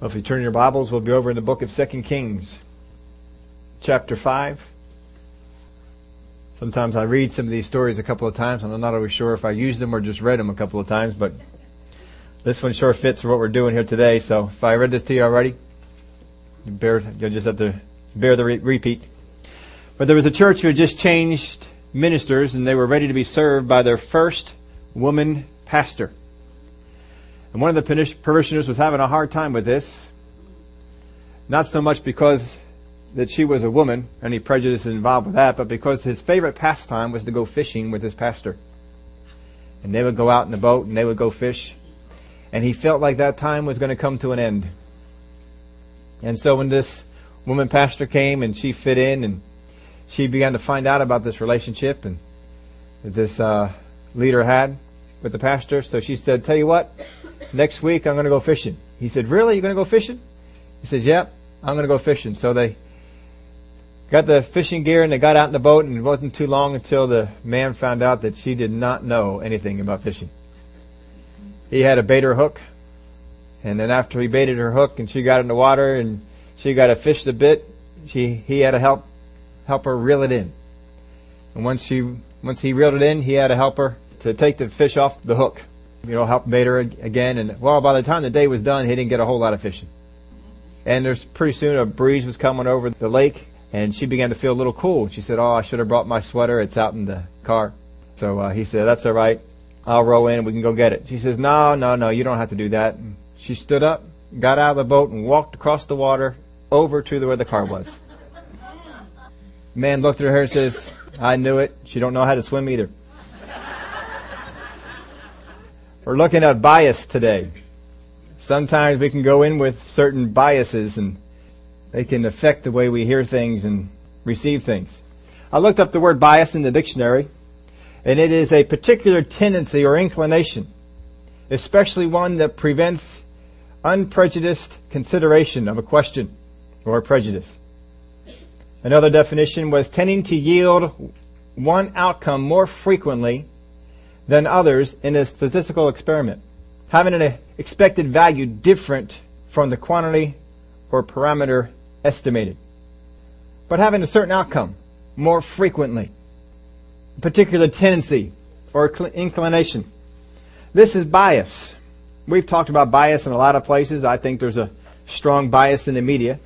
Well, if you turn your Bibles, we'll be over in the book of Second Kings, chapter 5. Sometimes I read some of these stories a couple of times, and I'm not always sure if I used them or just read them a couple of times, but this one sure fits what we're doing here today. So if I read this to you already, you bear, you'll just have to bear the re- repeat. But there was a church who had just changed ministers, and they were ready to be served by their first woman pastor. And one of the parishioners was having a hard time with this. Not so much because that she was a woman, any prejudice involved with that, but because his favorite pastime was to go fishing with his pastor. And they would go out in the boat and they would go fish. And he felt like that time was going to come to an end. And so when this woman pastor came and she fit in and she began to find out about this relationship and that this uh, leader had with the pastor, so she said, "Tell you what, next week I'm going to go fishing. He said, really? You're going to go fishing? He says, yep, I'm going to go fishing. So they got the fishing gear and they got out in the boat and it wasn't too long until the man found out that she did not know anything about fishing. He had a baiter hook and then after he baited her hook and she got in the water and she got to fish the bit, she, he had to help, help her reel it in. And once she, once he reeled it in, he had to help her to take the fish off the hook you know, help bait her again. And well, by the time the day was done, he didn't get a whole lot of fishing. And there's pretty soon a breeze was coming over the lake, and she began to feel a little cool. She said, "Oh, I should have brought my sweater. It's out in the car." So uh, he said, "That's all right. I'll row in. We can go get it." She says, "No, no, no. You don't have to do that." And she stood up, got out of the boat, and walked across the water over to the, where the car was. Man looked at her and says, "I knew it. She don't know how to swim either." We're looking at bias today. Sometimes we can go in with certain biases and they can affect the way we hear things and receive things. I looked up the word bias in the dictionary and it is a particular tendency or inclination, especially one that prevents unprejudiced consideration of a question or a prejudice. Another definition was tending to yield one outcome more frequently than others in a statistical experiment, having an expected value different from the quantity or parameter estimated, but having a certain outcome more frequently, a particular tendency or inclination. This is bias. We've talked about bias in a lot of places. I think there's a strong bias in the media.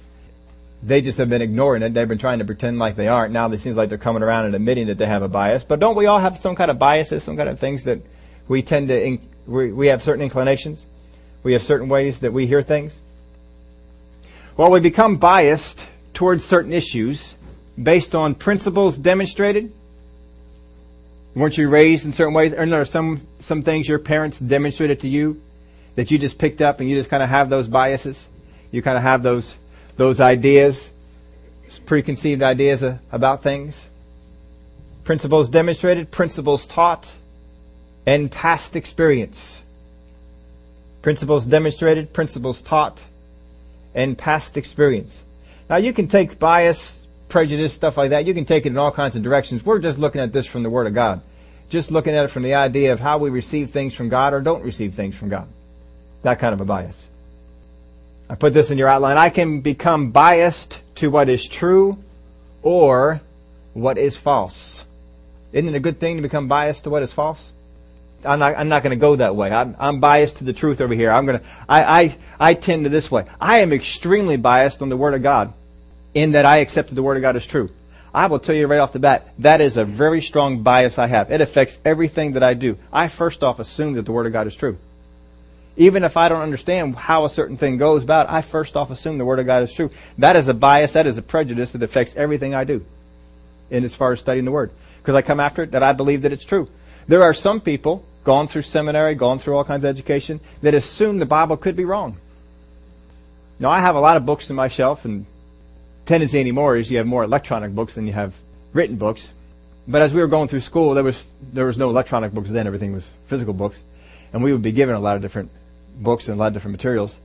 They just have been ignoring it. They've been trying to pretend like they aren't. Now it seems like they're coming around and admitting that they have a bias. But don't we all have some kind of biases, some kind of things that we tend to, we, we have certain inclinations? We have certain ways that we hear things? Well, we become biased towards certain issues based on principles demonstrated. Weren't you raised in certain ways? Or there some, some things your parents demonstrated to you that you just picked up and you just kind of have those biases? You kind of have those those ideas, preconceived ideas about things. Principles demonstrated, principles taught, and past experience. Principles demonstrated, principles taught, and past experience. Now you can take bias, prejudice, stuff like that. You can take it in all kinds of directions. We're just looking at this from the Word of God. Just looking at it from the idea of how we receive things from God or don't receive things from God. That kind of a bias. I put this in your outline. I can become biased to what is true or what is false. Isn't it a good thing to become biased to what is false? I'm not, I'm not going to go that way. I'm, I'm biased to the truth over here. I'm going to, I, I, I tend to this way. I am extremely biased on the Word of God in that I accepted the Word of God as true. I will tell you right off the bat, that is a very strong bias I have. It affects everything that I do. I first off assume that the Word of God is true. Even if I don't understand how a certain thing goes about, I first off assume the Word of God is true. That is a bias, that is a prejudice that affects everything I do in as far as studying the Word. Because I come after it that I believe that it's true. There are some people, gone through seminary, gone through all kinds of education, that assume the Bible could be wrong. Now, I have a lot of books in my shelf, and tendency anymore is you have more electronic books than you have written books. But as we were going through school, there was there was no electronic books then; everything was physical books, and we would be given a lot of different books and a lot of different materials.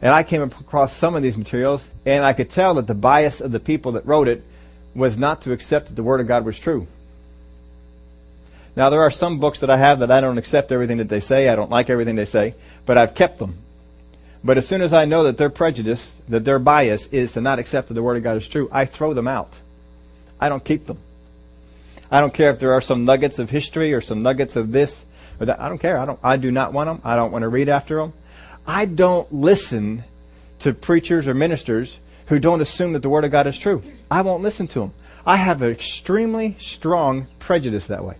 And I came across some of these materials, and I could tell that the bias of the people that wrote it was not to accept that the Word of God was true. Now, there are some books that I have that I don't accept everything that they say. I don't like everything they say, but I've kept them. But as soon as I know that their prejudice, that their bias is to not accept that the Word of God is true, I throw them out. I don't keep them. I don't care if there are some nuggets of history or some nuggets of this that. I don't care. I don't. I do not want them. I don't want to read after them. I don't listen to preachers or ministers who don't assume that the Word of God is true. I won't listen to them. I have an extremely strong prejudice that way,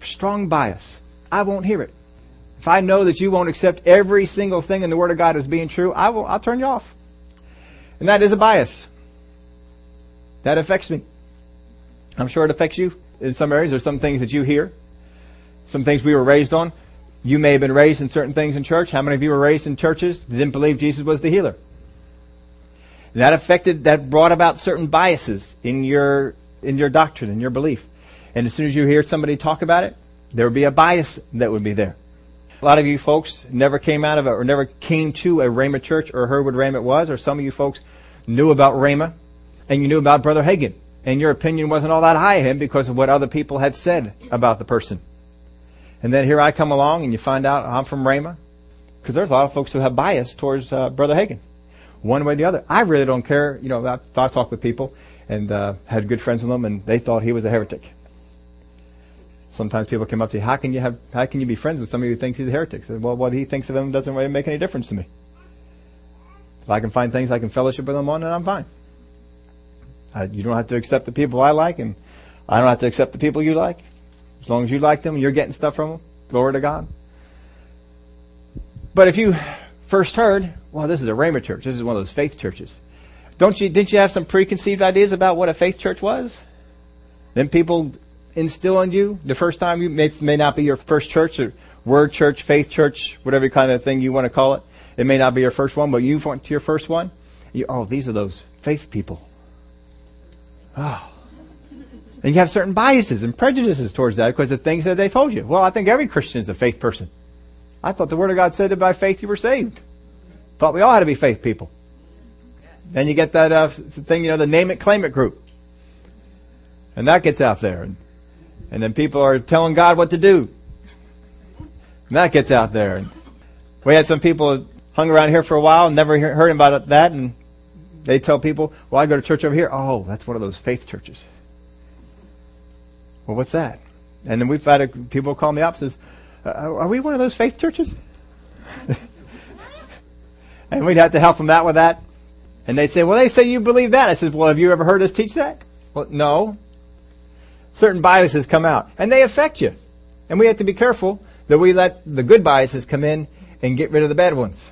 strong bias. I won't hear it. If I know that you won't accept every single thing in the Word of God as being true, I will. I'll turn you off. And that is a bias. That affects me. I'm sure it affects you in some areas. There's some things that you hear, some things we were raised on. You may have been raised in certain things in church. How many of you were raised in churches that didn't believe Jesus was the healer? that affected, that brought about certain biases in your, in your doctrine, in your belief. And as soon as you hear somebody talk about it, there would be a bias that would be there. A lot of you folks never came out of it or never came to a Rhema church or heard what Rhema was, or some of you folks knew about Rhema and you knew about Brother Hagin. And your opinion wasn't all that high of him because of what other people had said about the person. And then here I come along and you find out I'm from Rhema. Because there's a lot of folks who have bias towards uh, Brother Hagin one way or the other. I really don't care. You know, I, I talked with people and uh, had good friends with them, and they thought he was a heretic. Sometimes people come up to you, how can you have, how can you be friends with somebody who thinks he's a heretic? Said, well, what he thinks of him doesn't really make any difference to me. If I can find things I can fellowship with him on, then I'm fine. I, you don't have to accept the people I like, and I don't have to accept the people you like. As long as you like them you're getting stuff from them, glory to God. But if you first heard, well, this is a Rhema church. This is one of those faith churches. Don't you, didn't you have some preconceived ideas about what a faith church was? Then people instill in you the first time you, may, may not be your first church or word church, faith church, whatever kind of thing you want to call it. It may not be your first one, but you went to your first one. You, oh, these are those faith people. Oh. And you have certain biases and prejudices towards that because of things that they told you. Well, I think every Christian is a faith person. I thought the Word of God said that by faith you were saved. Thought we all had to be faith people. Then you get that uh, thing, you know, the name it, claim it group. And that gets out there. And, and then people are telling God what to do. And that gets out there. And we had some people hung around here for a while and never heard about that. And they tell people, well, I go to church over here. Oh, that's one of those faith churches. Well, what's that? And then we've had a, people call me up says, uh, are we one of those faith churches? and we'd have to help them out with that. And they say, well, they say you believe that. I said, well, have you ever heard us teach that? Well, no. Certain biases come out and they affect you. And we have to be careful that we let the good biases come in and get rid of the bad ones.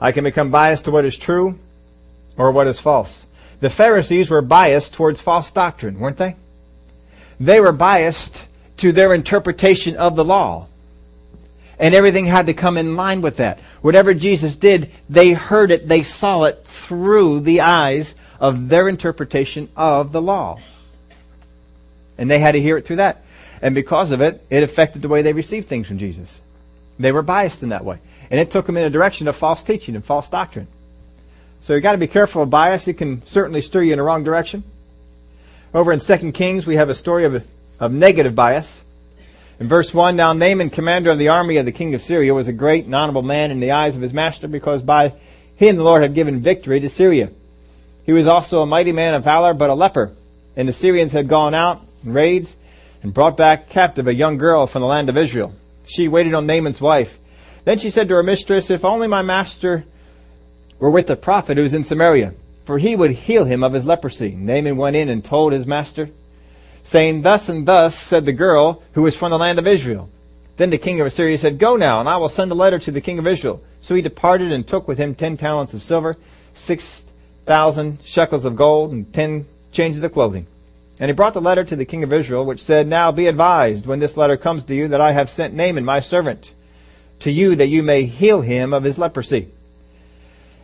I can become biased to what is true or what is false. The Pharisees were biased towards false doctrine, weren't they? They were biased to their interpretation of the law. And everything had to come in line with that. Whatever Jesus did, they heard it, they saw it through the eyes of their interpretation of the law. And they had to hear it through that. And because of it, it affected the way they received things from Jesus. They were biased in that way. And it took them in a direction of false teaching and false doctrine. So you've gotta be careful of bias. It can certainly steer you in the wrong direction. Over in 2 Kings, we have a story of of negative bias. In verse 1, now Naaman, commander of the army of the king of Syria, was a great and honorable man in the eyes of his master because by him the Lord had given victory to Syria. He was also a mighty man of valor, but a leper. And the Syrians had gone out in raids and brought back captive a young girl from the land of Israel. She waited on Naaman's wife. Then she said to her mistress, If only my master were with the prophet who is in Samaria, for he would heal him of his leprosy. Naaman went in and told his master saying, Thus and thus said the girl who was from the land of Israel. Then the king of Assyria said, Go now, and I will send a letter to the king of Israel. So he departed and took with him ten talents of silver, six thousand shekels of gold, and ten changes of clothing. And he brought the letter to the king of Israel, which said, Now be advised, when this letter comes to you, that I have sent Naaman my servant to you, that you may heal him of his leprosy.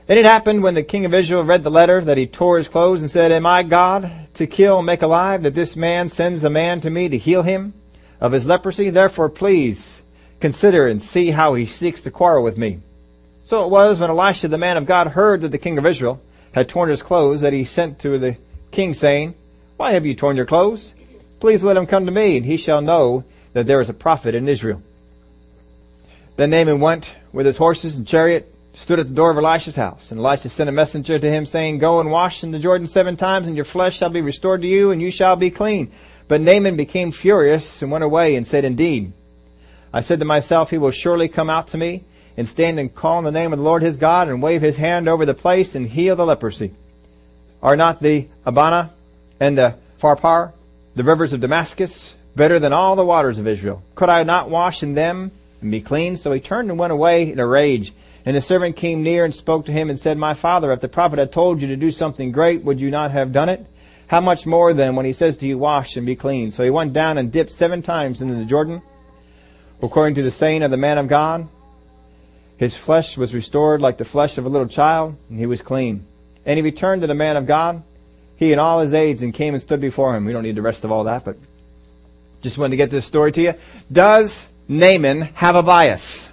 And it happened when the king of Israel read the letter that he tore his clothes and said, Am I God to kill make alive that this man sends a man to me to heal him of his leprosy? Therefore please consider and see how he seeks to quarrel with me. So it was when Elisha the man of God heard that the king of Israel had torn his clothes that he sent to the king saying, Why have you torn your clothes? Please let him come to me and he shall know that there is a prophet in Israel. Then Naaman went with his horses and chariot, stood at the door of Elisha's house. And Elisha sent a messenger to him saying, Go and wash in the Jordan seven times, and your flesh shall be restored to you, and you shall be clean. But Naaman became furious and went away and said, Indeed, I said to myself, He will surely come out to me and stand and call on the name of the Lord his God and wave his hand over the place and heal the leprosy. Are not the Abana and the Pharpar, the rivers of Damascus, better than all the waters of Israel? Could I not wash in them and be clean? So he turned and went away in a rage. And the servant came near and spoke to him and said, My father, if the prophet had told you to do something great, would you not have done it? How much more then when he says to you, Wash and be clean? So he went down and dipped seven times into the Jordan, according to the saying of the man of God. His flesh was restored like the flesh of a little child, and he was clean. And he returned to the man of God, he and all his aides, and came and stood before him. We don't need the rest of all that, but just wanted to get this story to you. Does Naaman have a bias?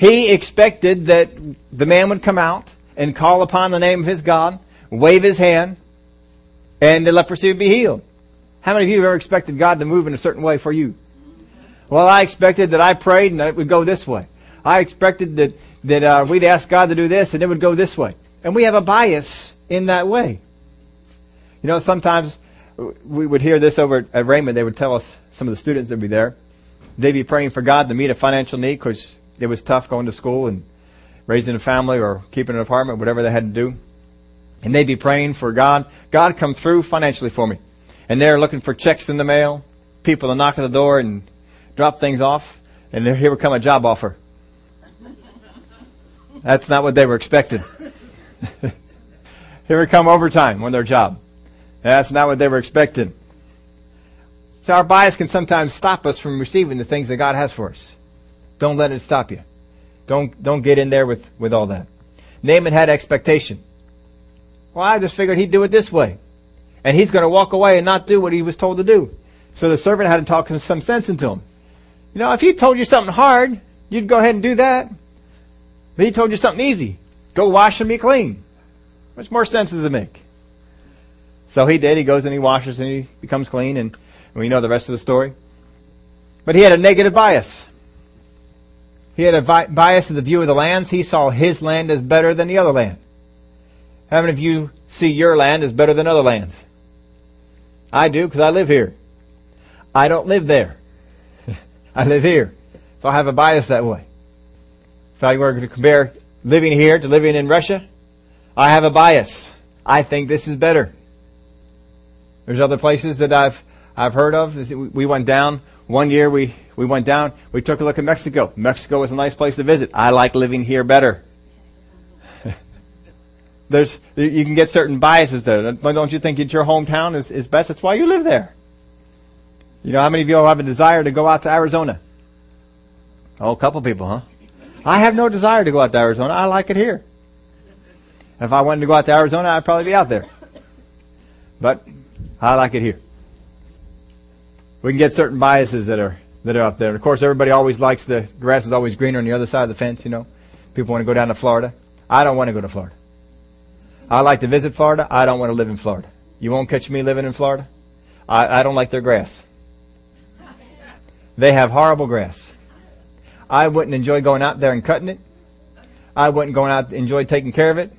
He expected that the man would come out and call upon the name of his God, wave his hand, and the leprosy would be healed. How many of you have ever expected God to move in a certain way for you? Well, I expected that I prayed and it would go this way. I expected that, that uh, we'd ask God to do this and it would go this way. And we have a bias in that way. You know, sometimes we would hear this over at Rhema. They would tell us, some of the students that would be there, they'd be praying for God to meet a financial need because it was tough going to school and raising a family or keeping an apartment, whatever they had to do. And they'd be praying for God, God come through financially for me. And they're looking for checks in the mail, people to knock at the door and drop things off, and here would come a job offer. That's not what they were expecting. Here would come overtime on their job. That's not what they were expecting. So our bias can sometimes stop us from receiving the things that God has for us. Don't let it stop you. Don't, don't get in there with, with all that. Naaman had expectation. Well, I just figured he'd do it this way. And he's going to walk away and not do what he was told to do. So the servant had to talk some sense into him. You know, if he told you something hard, you'd go ahead and do that. But he told you something easy. Go wash and be clean. Much more sense does it make? So he did. He goes and he washes and he becomes clean and we know the rest of the story. But he had a negative bias. He had a vi- bias of the view of the lands. He saw his land as better than the other land. How many of you see your land as better than other lands? I do because I live here. I don't live there. I live here. So I have a bias that way. If I were to compare living here to living in Russia, I have a bias. I think this is better. There's other places that I've I've heard of. We went down one year. We we went down. We took a look at Mexico. Mexico was a nice place to visit. I like living here better. There's you can get certain biases there. Don't you think that your hometown is, is best? That's why you live there. You know, how many of you all have a desire to go out to Arizona? Oh, a couple people, huh? I have no desire to go out to Arizona. I like it here. If I wanted to go out to Arizona, I'd probably be out there. But I like it here. We can get certain biases that are that are up there. And of course, everybody always likes the grass is always greener on the other side of the fence. You know, people want to go down to Florida. I don't want to go to Florida. I like to visit Florida. I don't want to live in Florida. You won't catch me living in Florida. I, I don't like their grass. They have horrible grass. I wouldn't enjoy going out there and cutting it. I wouldn't go out enjoy taking care of it.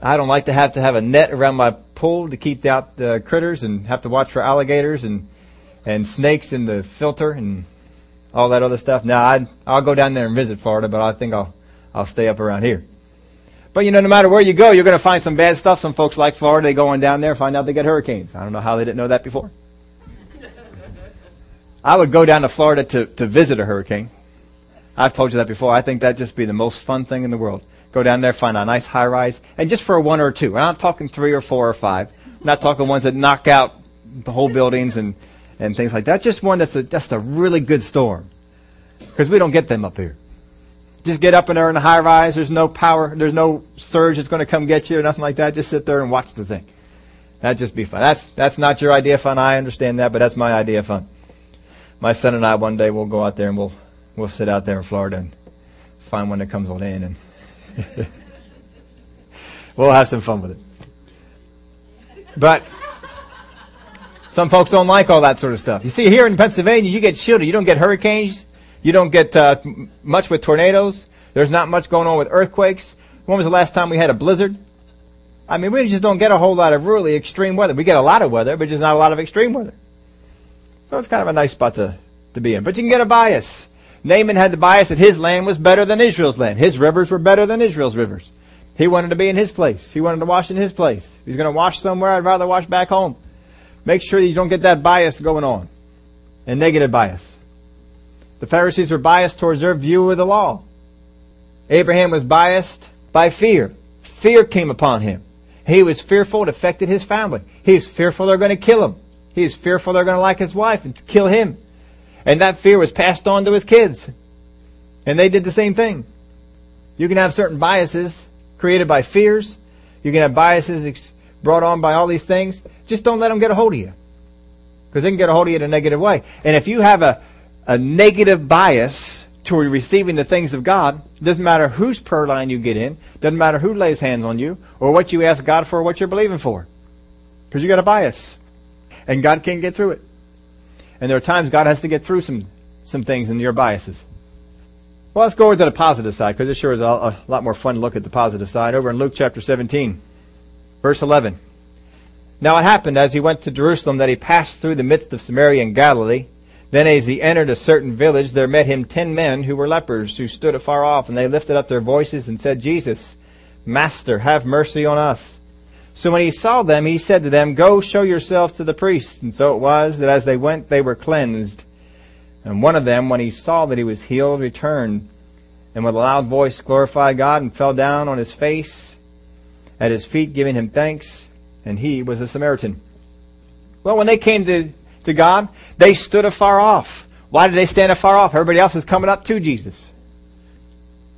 I don't like to have to have a net around my pool to keep out the critters and have to watch for alligators and and snakes in the filter and all that other stuff. Now I I'll go down there and visit Florida, but I think I'll I'll stay up around here. But you know, no matter where you go, you're going to find some bad stuff. Some folks like Florida, they go on down there, find out they get hurricanes. I don't know how they didn't know that before. I would go down to Florida to, to visit a hurricane. I've told you that before. I think that'd just be the most fun thing in the world. Go down there, find a nice high rise, and just for a one or two. I'm not talking three or four or five. I'm not talking ones that knock out the whole buildings and, and things like that. Just one that's a, just a really good storm. Because we don't get them up here. Just get up in there in a high rise. There's no power. There's no surge that's going to come get you or nothing like that. Just sit there and watch the thing. That'd just be fun. That's, that's not your idea of fun. I understand that, but that's my idea of fun my son and I one day we'll go out there and we'll we'll sit out there in Florida and find one that comes on in and we'll have some fun with it. But some folks don't like all that sort of stuff. You see, here in Pennsylvania, you get shielded. You don't get hurricanes. You don't get uh, much with tornadoes. There's not much going on with earthquakes. When was the last time we had a blizzard? I mean, we just don't get a whole lot of really extreme weather. We get a lot of weather, but just not a lot of extreme weather. So it's kind of a nice spot to, to be in. But you can get a bias. Naaman had the bias that his land was better than Israel's land. His rivers were better than Israel's rivers. He wanted to be in his place. He wanted to wash in his place. He's going to wash somewhere, I'd rather wash back home. Make sure that you don't get that bias going on. And negative bias. The Pharisees were biased towards their view of the law. Abraham was biased by fear. Fear came upon him. He was fearful it affected his family. He's fearful they're going to kill him. He's fearful they're going to like his wife and kill him. And that fear was passed on to his kids. And they did the same thing. You can have certain biases created by fears. You can have biases brought on by all these things. Just don't let them get a hold of you. Because they can get a hold of you in a negative way. And if you have a, a negative bias toward receiving the things of God, doesn't matter whose prayer line you get in, doesn't matter who lays hands on you, or what you ask God for, or what you're believing for. Because you got a bias. And God can't get through it. And there are times God has to get through some, some things in your biases. Well, let's go over to the positive side because it sure is a, a lot more fun to look at the positive side. Over in Luke chapter 17, verse 11. Now it happened as he went to Jerusalem that he passed through the midst of Samaria and Galilee. Then as he entered a certain village, there met him ten men who were lepers, who stood afar off, and they lifted up their voices and said, Jesus, Master, have mercy on us. So when he saw them, he said to them, Go show yourselves to the priests. And so it was that as they went, they were cleansed. And one of them, when he saw that he was healed, returned, and with a loud voice glorified God, and fell down on his face at his feet, giving him thanks. And he was a Samaritan. Well, when they came to, to God, they stood afar off. Why did they stand afar off? Everybody else is coming up to Jesus.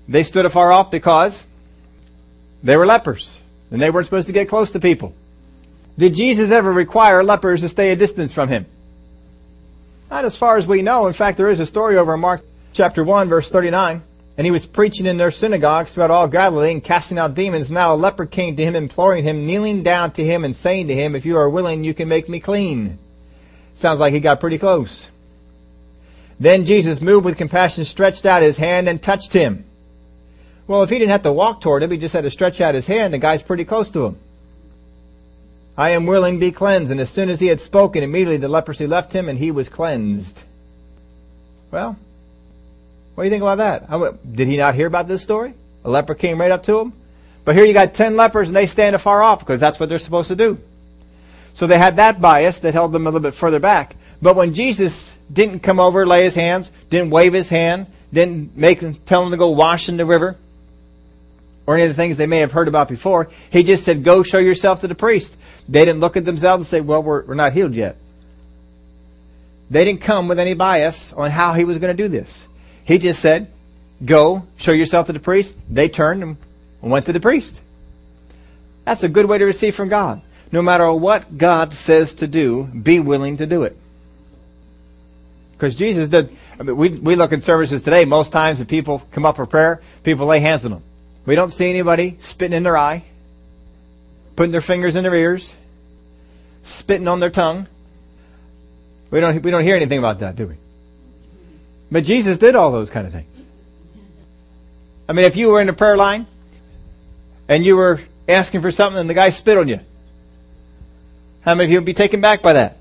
They stood afar off because they were lepers. And they weren't supposed to get close to people. Did Jesus ever require lepers to stay a distance from him? Not as far as we know. In fact, there is a story over in Mark chapter 1 verse 39. And he was preaching in their synagogues throughout all Galilee and casting out demons. Now a leper came to him imploring him, kneeling down to him and saying to him, if you are willing, you can make me clean. Sounds like he got pretty close. Then Jesus moved with compassion, stretched out his hand and touched him. Well, if he didn't have to walk toward him, he just had to stretch out his hand. The guy's pretty close to him. I am willing, be cleansed. And as soon as he had spoken, immediately the leprosy left him and he was cleansed. Well, what do you think about that? Did he not hear about this story? A leper came right up to him. But here you got ten lepers and they stand afar off because that's what they're supposed to do. So they had that bias that held them a little bit further back. But when Jesus didn't come over, lay his hands, didn't wave his hand, didn't make them, tell them to go wash in the river, or any of the things they may have heard about before. He just said, go show yourself to the priest. They didn't look at themselves and say, well, we're, we're not healed yet. They didn't come with any bias on how he was going to do this. He just said, go show yourself to the priest. They turned and went to the priest. That's a good way to receive from God. No matter what God says to do, be willing to do it. Because Jesus did, I mean, we, we look in services today, most times when people come up for prayer, people lay hands on them. We don't see anybody spitting in their eye, putting their fingers in their ears, spitting on their tongue. We don't, we don't hear anything about that, do we? But Jesus did all those kind of things. I mean, if you were in a prayer line and you were asking for something and the guy spit on you, how many of you would be taken back by that?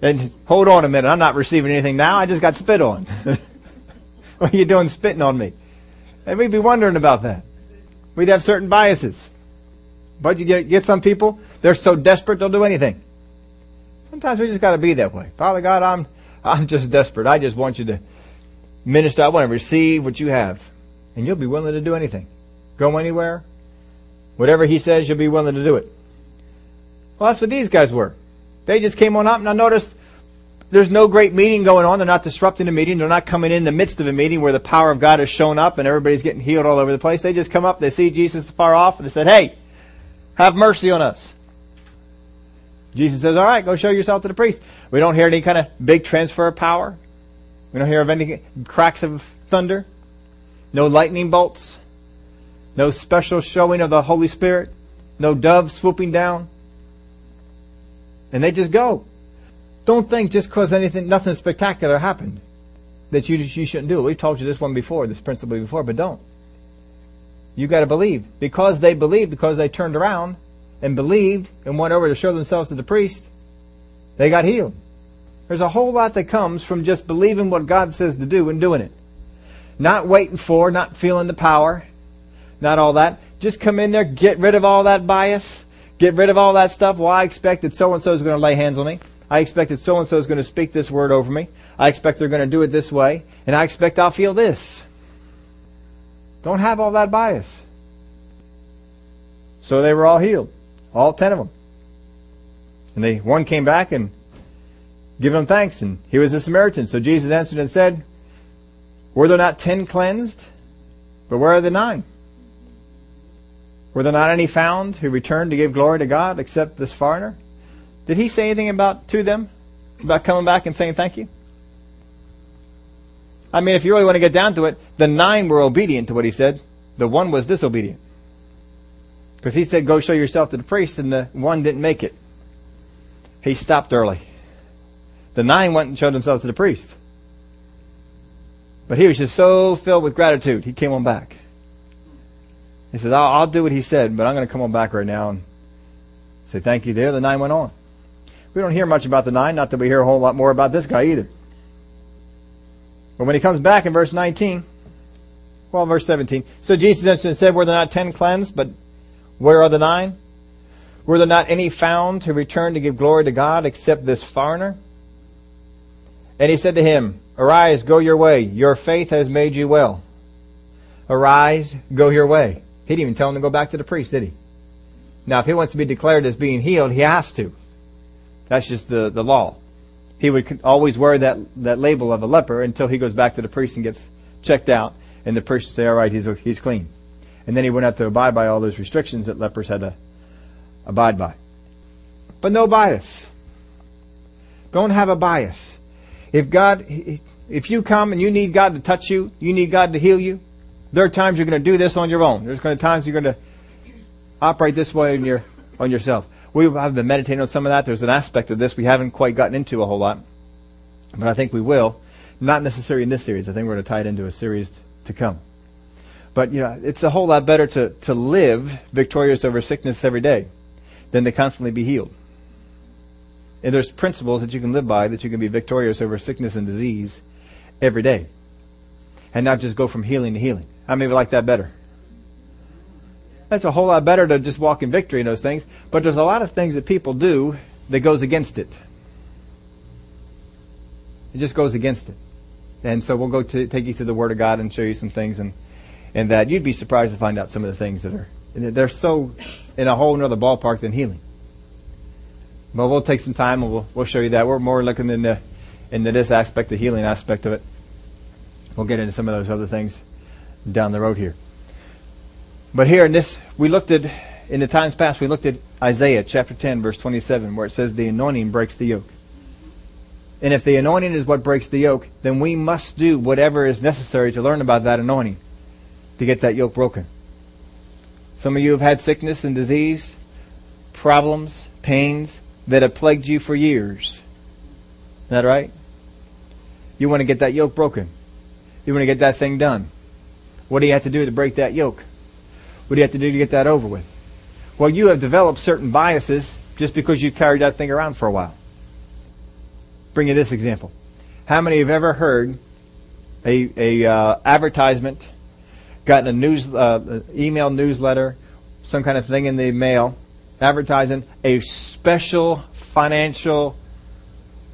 And hold on a minute, I'm not receiving anything now, I just got spit on. what are you doing spitting on me? And we'd be wondering about that. We'd have certain biases. But you get, some people, they're so desperate they'll do anything. Sometimes we just gotta be that way. Father God, I'm, I'm just desperate. I just want you to minister. I want to receive what you have. And you'll be willing to do anything. Go anywhere. Whatever he says, you'll be willing to do it. Well, that's what these guys were. They just came on up. Now notice, there's no great meeting going on. They're not disrupting the meeting. They're not coming in the midst of a meeting where the power of God has shown up and everybody's getting healed all over the place. They just come up, they see Jesus far off, and they said, hey, have mercy on us. Jesus says, all right, go show yourself to the priest. We don't hear any kind of big transfer of power. We don't hear of any cracks of thunder. No lightning bolts. No special showing of the Holy Spirit. No dove swooping down. And they just go. Don't think just because anything, nothing spectacular happened. that you, you shouldn't do it. We've told you this one before, this principle before, but don't. You gotta believe. Because they believed, because they turned around and believed and went over to show themselves to the priest, they got healed. There's a whole lot that comes from just believing what God says to do and doing it. Not waiting for, not feeling the power, not all that. Just come in there, get rid of all that bias, get rid of all that stuff. Well, I expect that so and so is going to lay hands on me. I expect that so and so is going to speak this word over me. I expect they're going to do it this way, and I expect I'll feel this. Don't have all that bias. So they were all healed, all ten of them. And they one came back and giving them thanks, and he was a Samaritan. So Jesus answered and said, Were there not ten cleansed? But where are the nine? Were there not any found who returned to give glory to God except this foreigner? Did he say anything about to them about coming back and saying thank you? I mean, if you really want to get down to it, the nine were obedient to what he said. The one was disobedient. Because he said, go show yourself to the priest, and the one didn't make it. He stopped early. The nine went and showed themselves to the priest. But he was just so filled with gratitude, he came on back. He said, I'll, I'll do what he said, but I'm going to come on back right now and say thank you there. The nine went on. We don't hear much about the nine, not that we hear a whole lot more about this guy either. But when he comes back in verse 19, well, verse 17. So Jesus answered and said, Were there not ten cleansed, but where are the nine? Were there not any found who returned to give glory to God except this foreigner? And he said to him, Arise, go your way. Your faith has made you well. Arise, go your way. He didn't even tell him to go back to the priest, did he? Now, if he wants to be declared as being healed, he has to. That's just the, the law. He would always wear that, that label of a leper until he goes back to the priest and gets checked out, and the priest would say, all right, he's, he's clean. And then he wouldn't have to abide by all those restrictions that lepers had to abide by. But no bias. Don't have a bias. If God, if you come and you need God to touch you, you need God to heal you, there are times you're going to do this on your own. There's going to be times you're going to operate this way on your, on yourself. We have been meditating on some of that. There's an aspect of this we haven't quite gotten into a whole lot, but I think we will. Not necessarily in this series. I think we're going to tie it into a series to come. But you know, it's a whole lot better to, to live victorious over sickness every day than to constantly be healed. And there's principles that you can live by that you can be victorious over sickness and disease every day. And not just go from healing to healing. I maybe like that better. That's a whole lot better to just walk in victory in those things. But there's a lot of things that people do that goes against it. It just goes against it. And so we'll go to take you through the Word of God and show you some things and, and that you'd be surprised to find out some of the things that are, they're so in a whole other ballpark than healing. But we'll take some time and we'll, we'll show you that. We're more looking into, into this aspect, the healing aspect of it. We'll get into some of those other things down the road here. But here in this, we looked at, in the times past, we looked at Isaiah chapter 10 verse 27 where it says the anointing breaks the yoke. And if the anointing is what breaks the yoke, then we must do whatever is necessary to learn about that anointing to get that yoke broken. Some of you have had sickness and disease, problems, pains that have plagued you for years. Is that right? You want to get that yoke broken. You want to get that thing done. What do you have to do to break that yoke? What do you have to do to get that over with? Well, you have developed certain biases just because you carried that thing around for a while. Bring you this example. How many have ever heard a, a uh, advertisement, gotten a news, uh, email newsletter, some kind of thing in the mail, advertising a special financial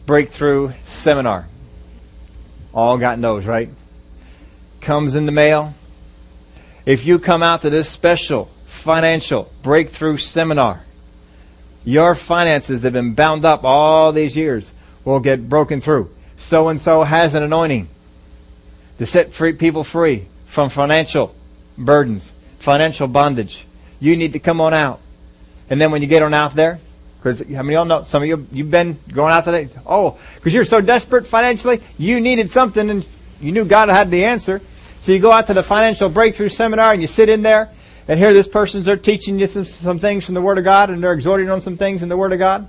breakthrough seminar? All gotten those, right? Comes in the mail, if you come out to this special financial breakthrough seminar, your finances that have been bound up all these years will get broken through. So and so has an anointing to set free people free from financial burdens, financial bondage. You need to come on out. And then when you get on out there, because how many of y'all know, some of you, you've been going out today, oh, because you're so desperate financially, you needed something and you knew God had the answer. So you go out to the financial breakthrough seminar and you sit in there and hear this person's there teaching you some, some things from the Word of God and they're exhorting on some things in the Word of God.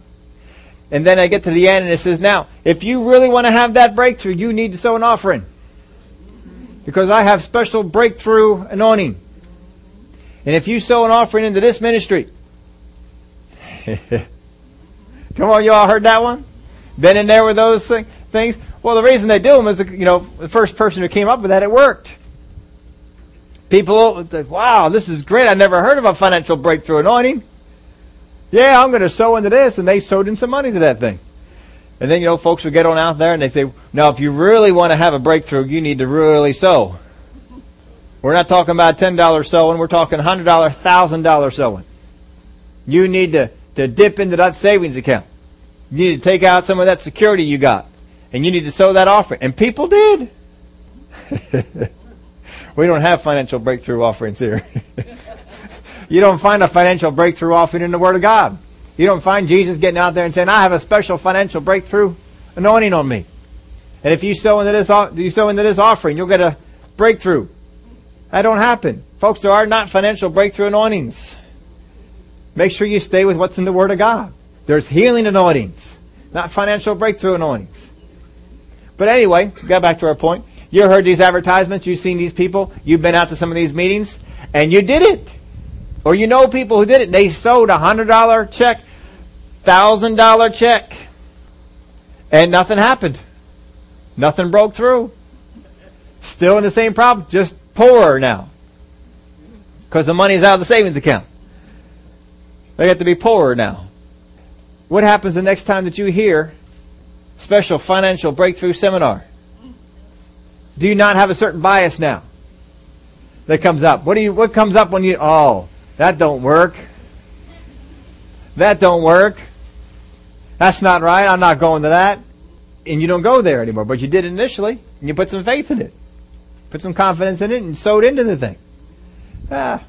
And then I get to the end and it says, now, if you really want to have that breakthrough, you need to sow an offering. Because I have special breakthrough anointing. And if you sow an offering into this ministry, come on, you all heard that one? Been in there with those things? Well, the reason they do them is, you know, the first person who came up with that, it worked. People, wow, this is great. I never heard of a financial breakthrough anointing. Yeah, I'm going to sow into this. And they sowed in some money to that thing. And then, you know, folks would get on out there and they say, now if you really want to have a breakthrough, you need to really sow. We're not talking about $10 sowing. We're talking $100, $1,000 sowing. You need to, to dip into that savings account. You need to take out some of that security you got. And you need to sow that offering. And people did. we don't have financial breakthrough offerings here. you don't find a financial breakthrough offering in the Word of God. You don't find Jesus getting out there and saying, I have a special financial breakthrough anointing on me. And if you sow into this, you sow into this offering, you'll get a breakthrough. That don't happen. Folks, there are not financial breakthrough anointings. Make sure you stay with what's in the Word of God. There's healing anointings, not financial breakthrough anointings. But anyway, go back to our point. You heard these advertisements, you've seen these people, you've been out to some of these meetings, and you did it. Or you know people who did it. They sowed a hundred dollar check, thousand dollar check, and nothing happened. Nothing broke through. Still in the same problem, just poorer now. Because the money's out of the savings account. They have to be poorer now. What happens the next time that you hear special financial breakthrough seminar? Do you not have a certain bias now that comes up? What do you, what comes up when you, oh, that don't work. That don't work. That's not right. I'm not going to that. And you don't go there anymore, but you did initially, and you put some faith in it. Put some confidence in it and sewed into the thing. Ah.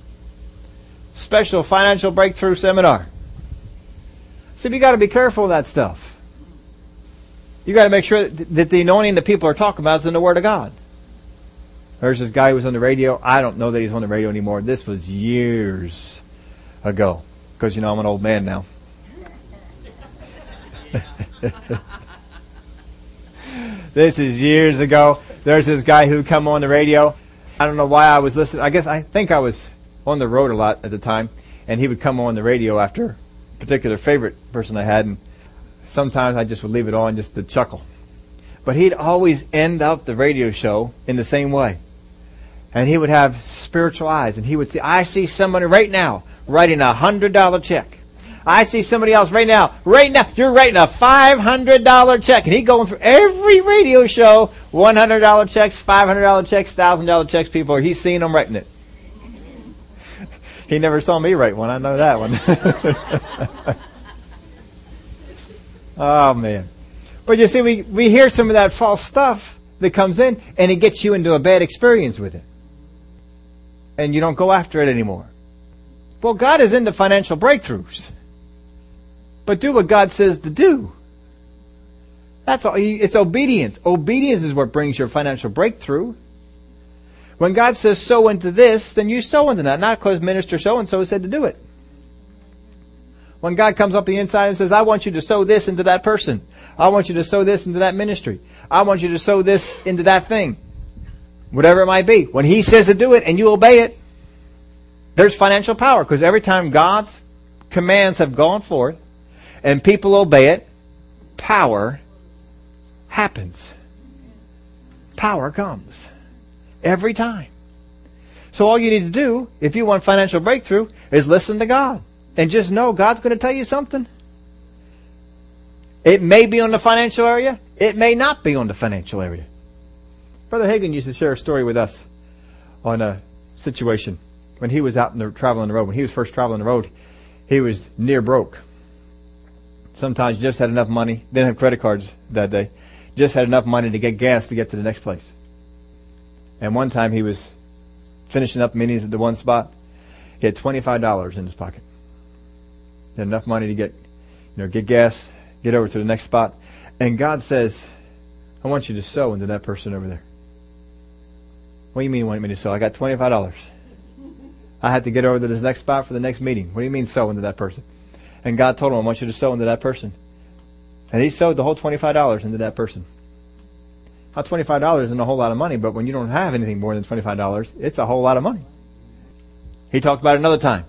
Special financial breakthrough seminar. See, you gotta be careful of that stuff. You gotta make sure that the anointing that people are talking about is in the Word of God. There's this guy who was on the radio. I don't know that he's on the radio anymore. This was years ago. Because, you know, I'm an old man now. this is years ago. There's this guy who come on the radio. I don't know why I was listening. I guess I think I was on the road a lot at the time. And he would come on the radio after a particular favorite person I had. And sometimes I just would leave it on just to chuckle. But he'd always end up the radio show in the same way and he would have spiritual eyes and he would say, I see somebody right now writing a hundred dollar check. I see somebody else right now, right now, you're writing a $500 check. And he going through every radio show, $100 checks, $500 checks, $1,000 checks, people, he's seeing them writing it. he never saw me write one, I know that one. oh man. But you see, we, we hear some of that false stuff that comes in and it gets you into a bad experience with it and you don't go after it anymore. Well, God is into financial breakthroughs. But do what God says to do. That's all. It's obedience. Obedience is what brings your financial breakthrough. When God says sow into this, then you sow into that, not because minister so and so said to do it. When God comes up the inside and says, I want you to sow this into that person. I want you to sow this into that ministry. I want you to sow this into that thing. Whatever it might be. When He says to do it and you obey it, there's financial power because every time God's commands have gone forth and people obey it, power happens. Power comes. Every time. So all you need to do, if you want financial breakthrough, is listen to God. And just know God's going to tell you something. It may be on the financial area. It may not be on the financial area. Brother Hagin used to share a story with us on a situation when he was out in the traveling the road. When he was first traveling the road, he was near broke. Sometimes just had enough money. Didn't have credit cards that day. Just had enough money to get gas to get to the next place. And one time he was finishing up minis at the one spot. He had twenty-five dollars in his pocket. He had enough money to get, you know, get gas, get over to the next spot. And God says, I want you to sow into that person over there. What do you mean want me to sow? I got $25. I had to get over to this next spot for the next meeting. What do you mean sow into that person? And God told him, I want you to sow into that person. And he sowed the whole $25 into that person. Now, $25 isn't a whole lot of money, but when you don't have anything more than $25, it's a whole lot of money. He talked about it another time.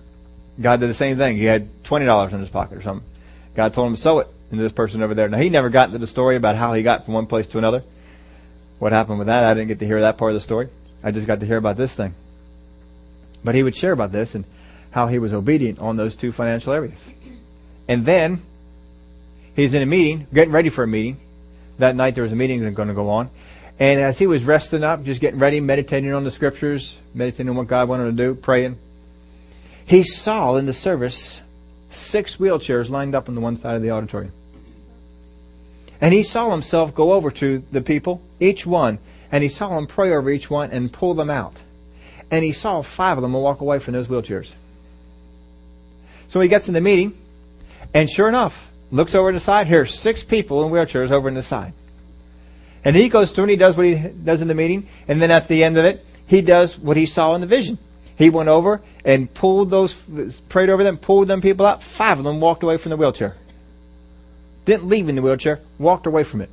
God did the same thing. He had $20 in his pocket or something. God told him to sow it into this person over there. Now, he never got into the story about how he got from one place to another. What happened with that, I didn't get to hear that part of the story. I just got to hear about this thing. But he would share about this and how he was obedient on those two financial areas. And then he's in a meeting, getting ready for a meeting. That night there was a meeting going to go on. And as he was resting up, just getting ready, meditating on the scriptures, meditating on what God wanted to do, praying, he saw in the service six wheelchairs lined up on the one side of the auditorium. And he saw himself go over to the people, each one, and he saw him pray over each one and pull them out. And he saw five of them walk away from those wheelchairs. So he gets in the meeting, and sure enough, looks over to the side. Here's six people in wheelchairs over in the side. And he goes through and he does what he does in the meeting, and then at the end of it, he does what he saw in the vision. He went over and pulled those, prayed over them, pulled them people out. Five of them walked away from the wheelchair. Didn't leave in the wheelchair, walked away from it.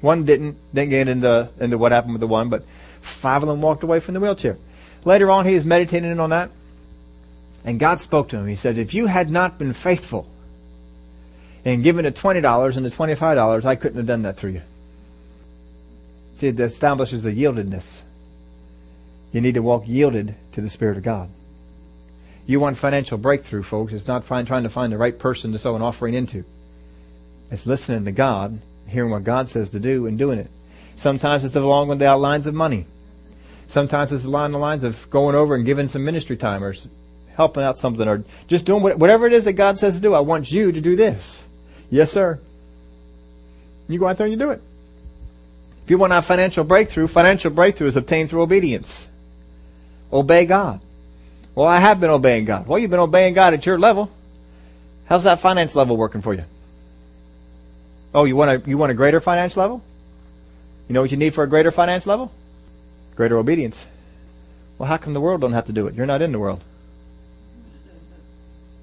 One didn't, didn't get into, into what happened with the one, but five of them walked away from the wheelchair. Later on, he was meditating on that, and God spoke to him. He said, if you had not been faithful and given the $20 and the $25, I couldn't have done that through you. See, it establishes a yieldedness. You need to walk yielded to the Spirit of God. You want financial breakthrough, folks. It's not trying to find the right person to sow an offering into. It's listening to God hearing what God says to do and doing it. Sometimes it's along the lines of money. Sometimes it's along the lines of going over and giving some ministry time or helping out something or just doing whatever it is that God says to do. I want you to do this. Yes, sir. You go out there and you do it. If you want a financial breakthrough, financial breakthrough is obtained through obedience. Obey God. Well, I have been obeying God. Well, you've been obeying God at your level. How's that finance level working for you? Oh, you want a you want a greater finance level? You know what you need for a greater finance level? Greater obedience. Well, how come the world don't have to do it? You're not in the world.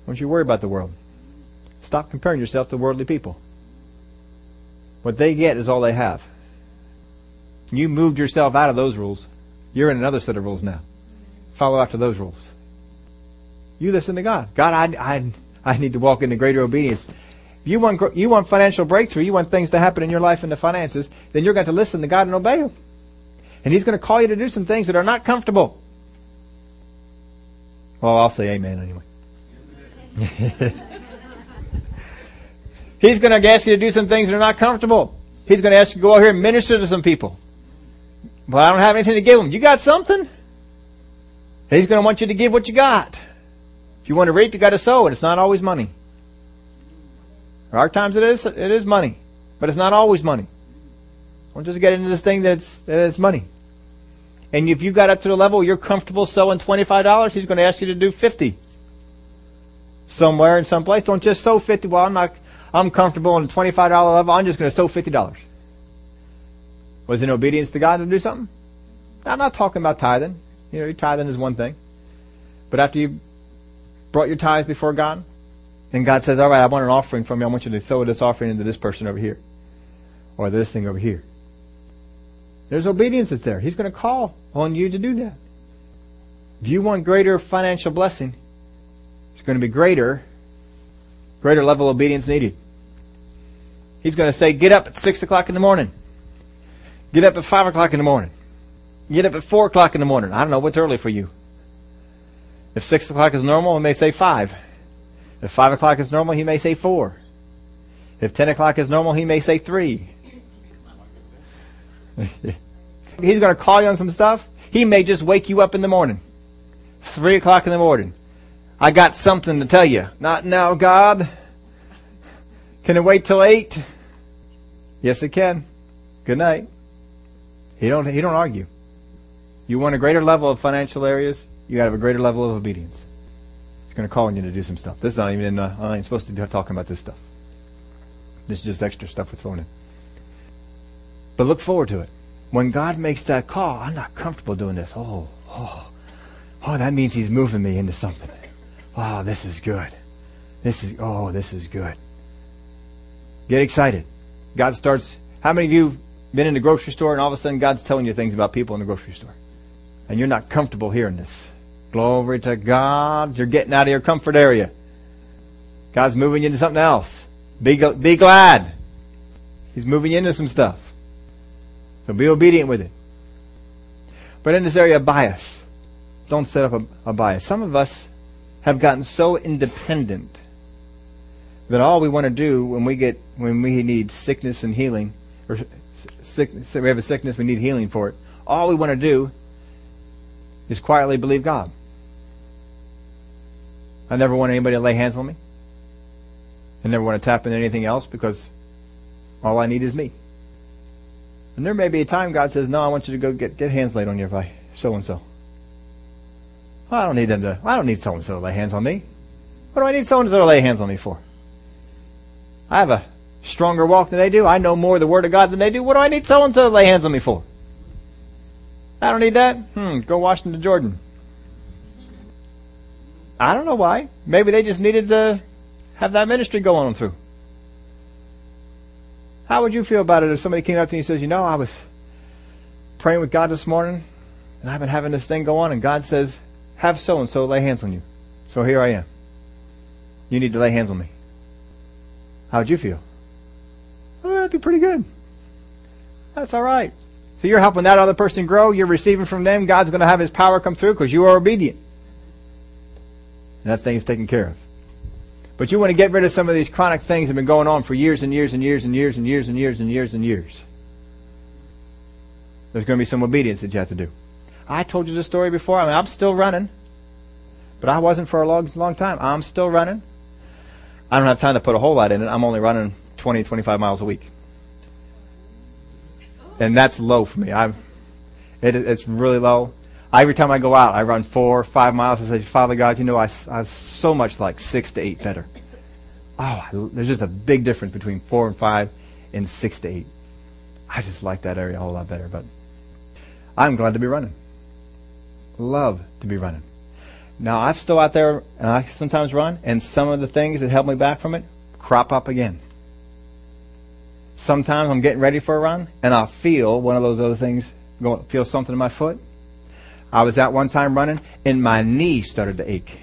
Don't you worry about the world. Stop comparing yourself to worldly people. What they get is all they have. You moved yourself out of those rules. You're in another set of rules now. Follow after those rules. You listen to God. God, I, I, I need to walk into greater obedience you want you want financial breakthrough, you want things to happen in your life in the finances, then you're going to listen to God and obey Him. And He's going to call you to do some things that are not comfortable. Well, I'll say amen anyway. He's going to ask you to do some things that are not comfortable. He's going to ask you to go out here and minister to some people. But I don't have anything to give them. You got something? He's going to want you to give what you got. If you want to reap, you got to sow, and it's not always money. There are times it is it is money, but it's not always money. Don't just get into this thing that is money. And if you got up to the level you're comfortable selling twenty five dollars, he's going to ask you to do fifty. Somewhere in some place, don't just sow fifty. Well, I'm not. I'm comfortable on the twenty five dollar level. I'm just going to sow fifty dollars. Was it obedience to God to do something? I'm not talking about tithing. You know, your tithing is one thing. But after you brought your tithes before God, and God says, all right, I want an offering from you. I want you to sow this offering into this person over here. Or this thing over here. There's obedience that's there. He's going to call on you to do that. If you want greater financial blessing, it's going to be greater, greater level of obedience needed. He's going to say, get up at 6 o'clock in the morning. Get up at 5 o'clock in the morning. Get up at 4 o'clock in the morning. I don't know what's early for you. If 6 o'clock is normal, it may say 5. If 5 o'clock is normal, he may say 4. If 10 o'clock is normal, he may say 3. He's going to call you on some stuff. He may just wake you up in the morning. 3 o'clock in the morning. I got something to tell you. Not now, God. Can it wait till 8? Yes, it can. Good night. He don't, he don't argue. You want a greater level of financial areas, you gotta have a greater level of obedience going to call on you to do some stuff. This is not even in, uh, I ain't supposed to be talking about this stuff. This is just extra stuff we're throwing in. But look forward to it. When God makes that call, I'm not comfortable doing this. Oh, oh, oh, that means He's moving me into something. Wow, this is good. This is, oh, this is good. Get excited. God starts, how many of you been in the grocery store and all of a sudden God's telling you things about people in the grocery store. And you're not comfortable hearing this. Glory to God. You're getting out of your comfort area. God's moving you into something else. Be, be glad. He's moving you into some stuff. So be obedient with it. But in this area of bias, don't set up a, a bias. Some of us have gotten so independent that all we want to do when we get when we need sickness and healing, or sick, we have a sickness, we need healing for it. All we want to do is quietly believe God. I never want anybody to lay hands on me. I never want to tap into anything else because all I need is me. And there may be a time God says, "No, I want you to go get get hands laid on you by so and so." I don't need them to. I don't need so and so to lay hands on me. What do I need so and so to lay hands on me for? I have a stronger walk than they do. I know more of the Word of God than they do. What do I need so and so to lay hands on me for? I don't need that. Hmm, go wash in the Jordan. I don't know why. Maybe they just needed to have that ministry go on through. How would you feel about it if somebody came up to you and says, you know, I was praying with God this morning and I've been having this thing go on and God says, have so and so lay hands on you. So here I am. You need to lay hands on me. How would you feel? That'd be pretty good. That's all right. So you're helping that other person grow. You're receiving from them. God's going to have His power come through because you are obedient. And that thing is taken care of. But you want to get rid of some of these chronic things that have been going on for years and years and years and years and years and years and years and years. There's going to be some obedience that you have to do. I told you the story before. I mean, I'm still running. But I wasn't for a long, long time. I'm still running. I don't have time to put a whole lot in it. I'm only running 20, 25 miles a week. And that's low for me. I'm, it, it's really low. Every time I go out, I run four, five miles. I say, Father God, you know, I, I so much like six to eight better. Oh, there's just a big difference between four and five and six to eight. I just like that area a whole lot better. But I'm glad to be running. Love to be running. Now I'm still out there and I sometimes run and some of the things that held me back from it crop up again. Sometimes I'm getting ready for a run and I'll feel one of those other things feel something in my foot. I was out one time running and my knee started to ache.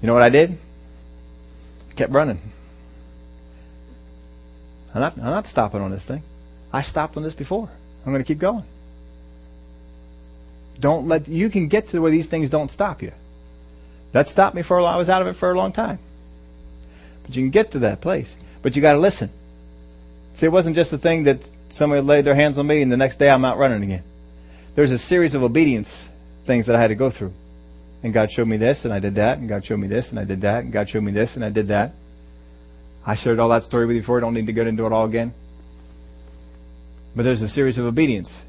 You know what I did? Kept running. I'm not, I'm not stopping on this thing. I stopped on this before. I'm going to keep going. Don't let, you can get to where these things don't stop you. That stopped me for a long, I was out of it for a long time. But you can get to that place. But you gotta listen. See, it wasn't just a thing that somebody laid their hands on me and the next day I'm out running again. There's a series of obedience things that I had to go through. And God showed me this and I did that, and God showed me this and I did that, and God showed me this and I did that. I shared all that story with you before, I don't need to get into it all again. But there's a series of obedience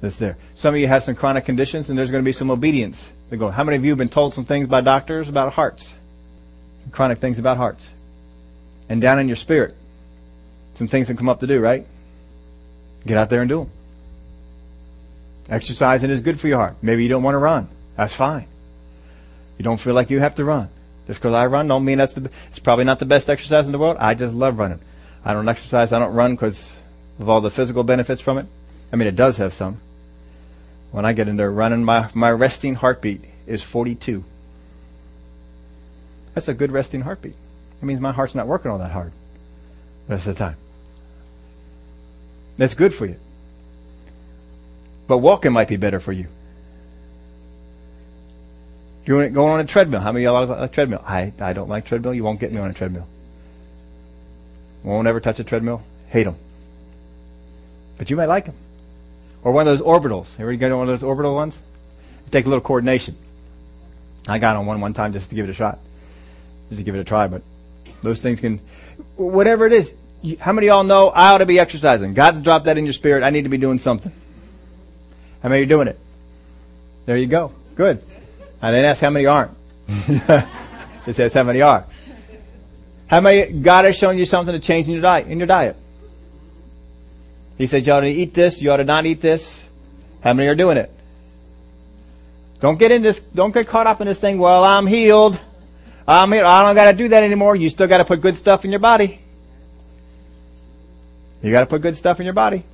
that's there. Some of you have some chronic conditions, and there's going to be some obedience. They go, how many of you have been told some things by doctors about hearts? Some chronic things about hearts. And down in your spirit, some things that come up to do, right? Get out there and do them. Exercising is good for your heart. Maybe you don't want to run. That's fine. You don't feel like you have to run. Just because I run don't mean that's the, it's probably not the best exercise in the world. I just love running. I don't exercise. I don't run because of all the physical benefits from it. I mean, it does have some. When I get into running, my, my resting heartbeat is 42. That's a good resting heartbeat. It means my heart's not working all that hard the rest of the time. That's good for you. But walking might be better for you. Doing it, going on a treadmill. How many of y'all like a treadmill? I, I don't like treadmill. You won't get me on a treadmill. Won't ever touch a treadmill. Hate them. But you might like them. Or one of those orbitals. Ever get on one of those orbital ones? It takes a little coordination. I got on one one time just to give it a shot. Just to give it a try, but those things can, whatever it is, how many of y'all know I ought to be exercising? God's dropped that in your spirit. I need to be doing something. How many are doing it? There you go. Good. I didn't ask how many aren't. it says how many are. How many God has shown you something to change in your diet? In your diet. He said you ought to eat this, you ought to not eat this. How many are doing it? Don't get in this, don't get caught up in this thing, well, I'm healed. I'm healed. I don't gotta do that anymore. You still gotta put good stuff in your body. You gotta put good stuff in your body.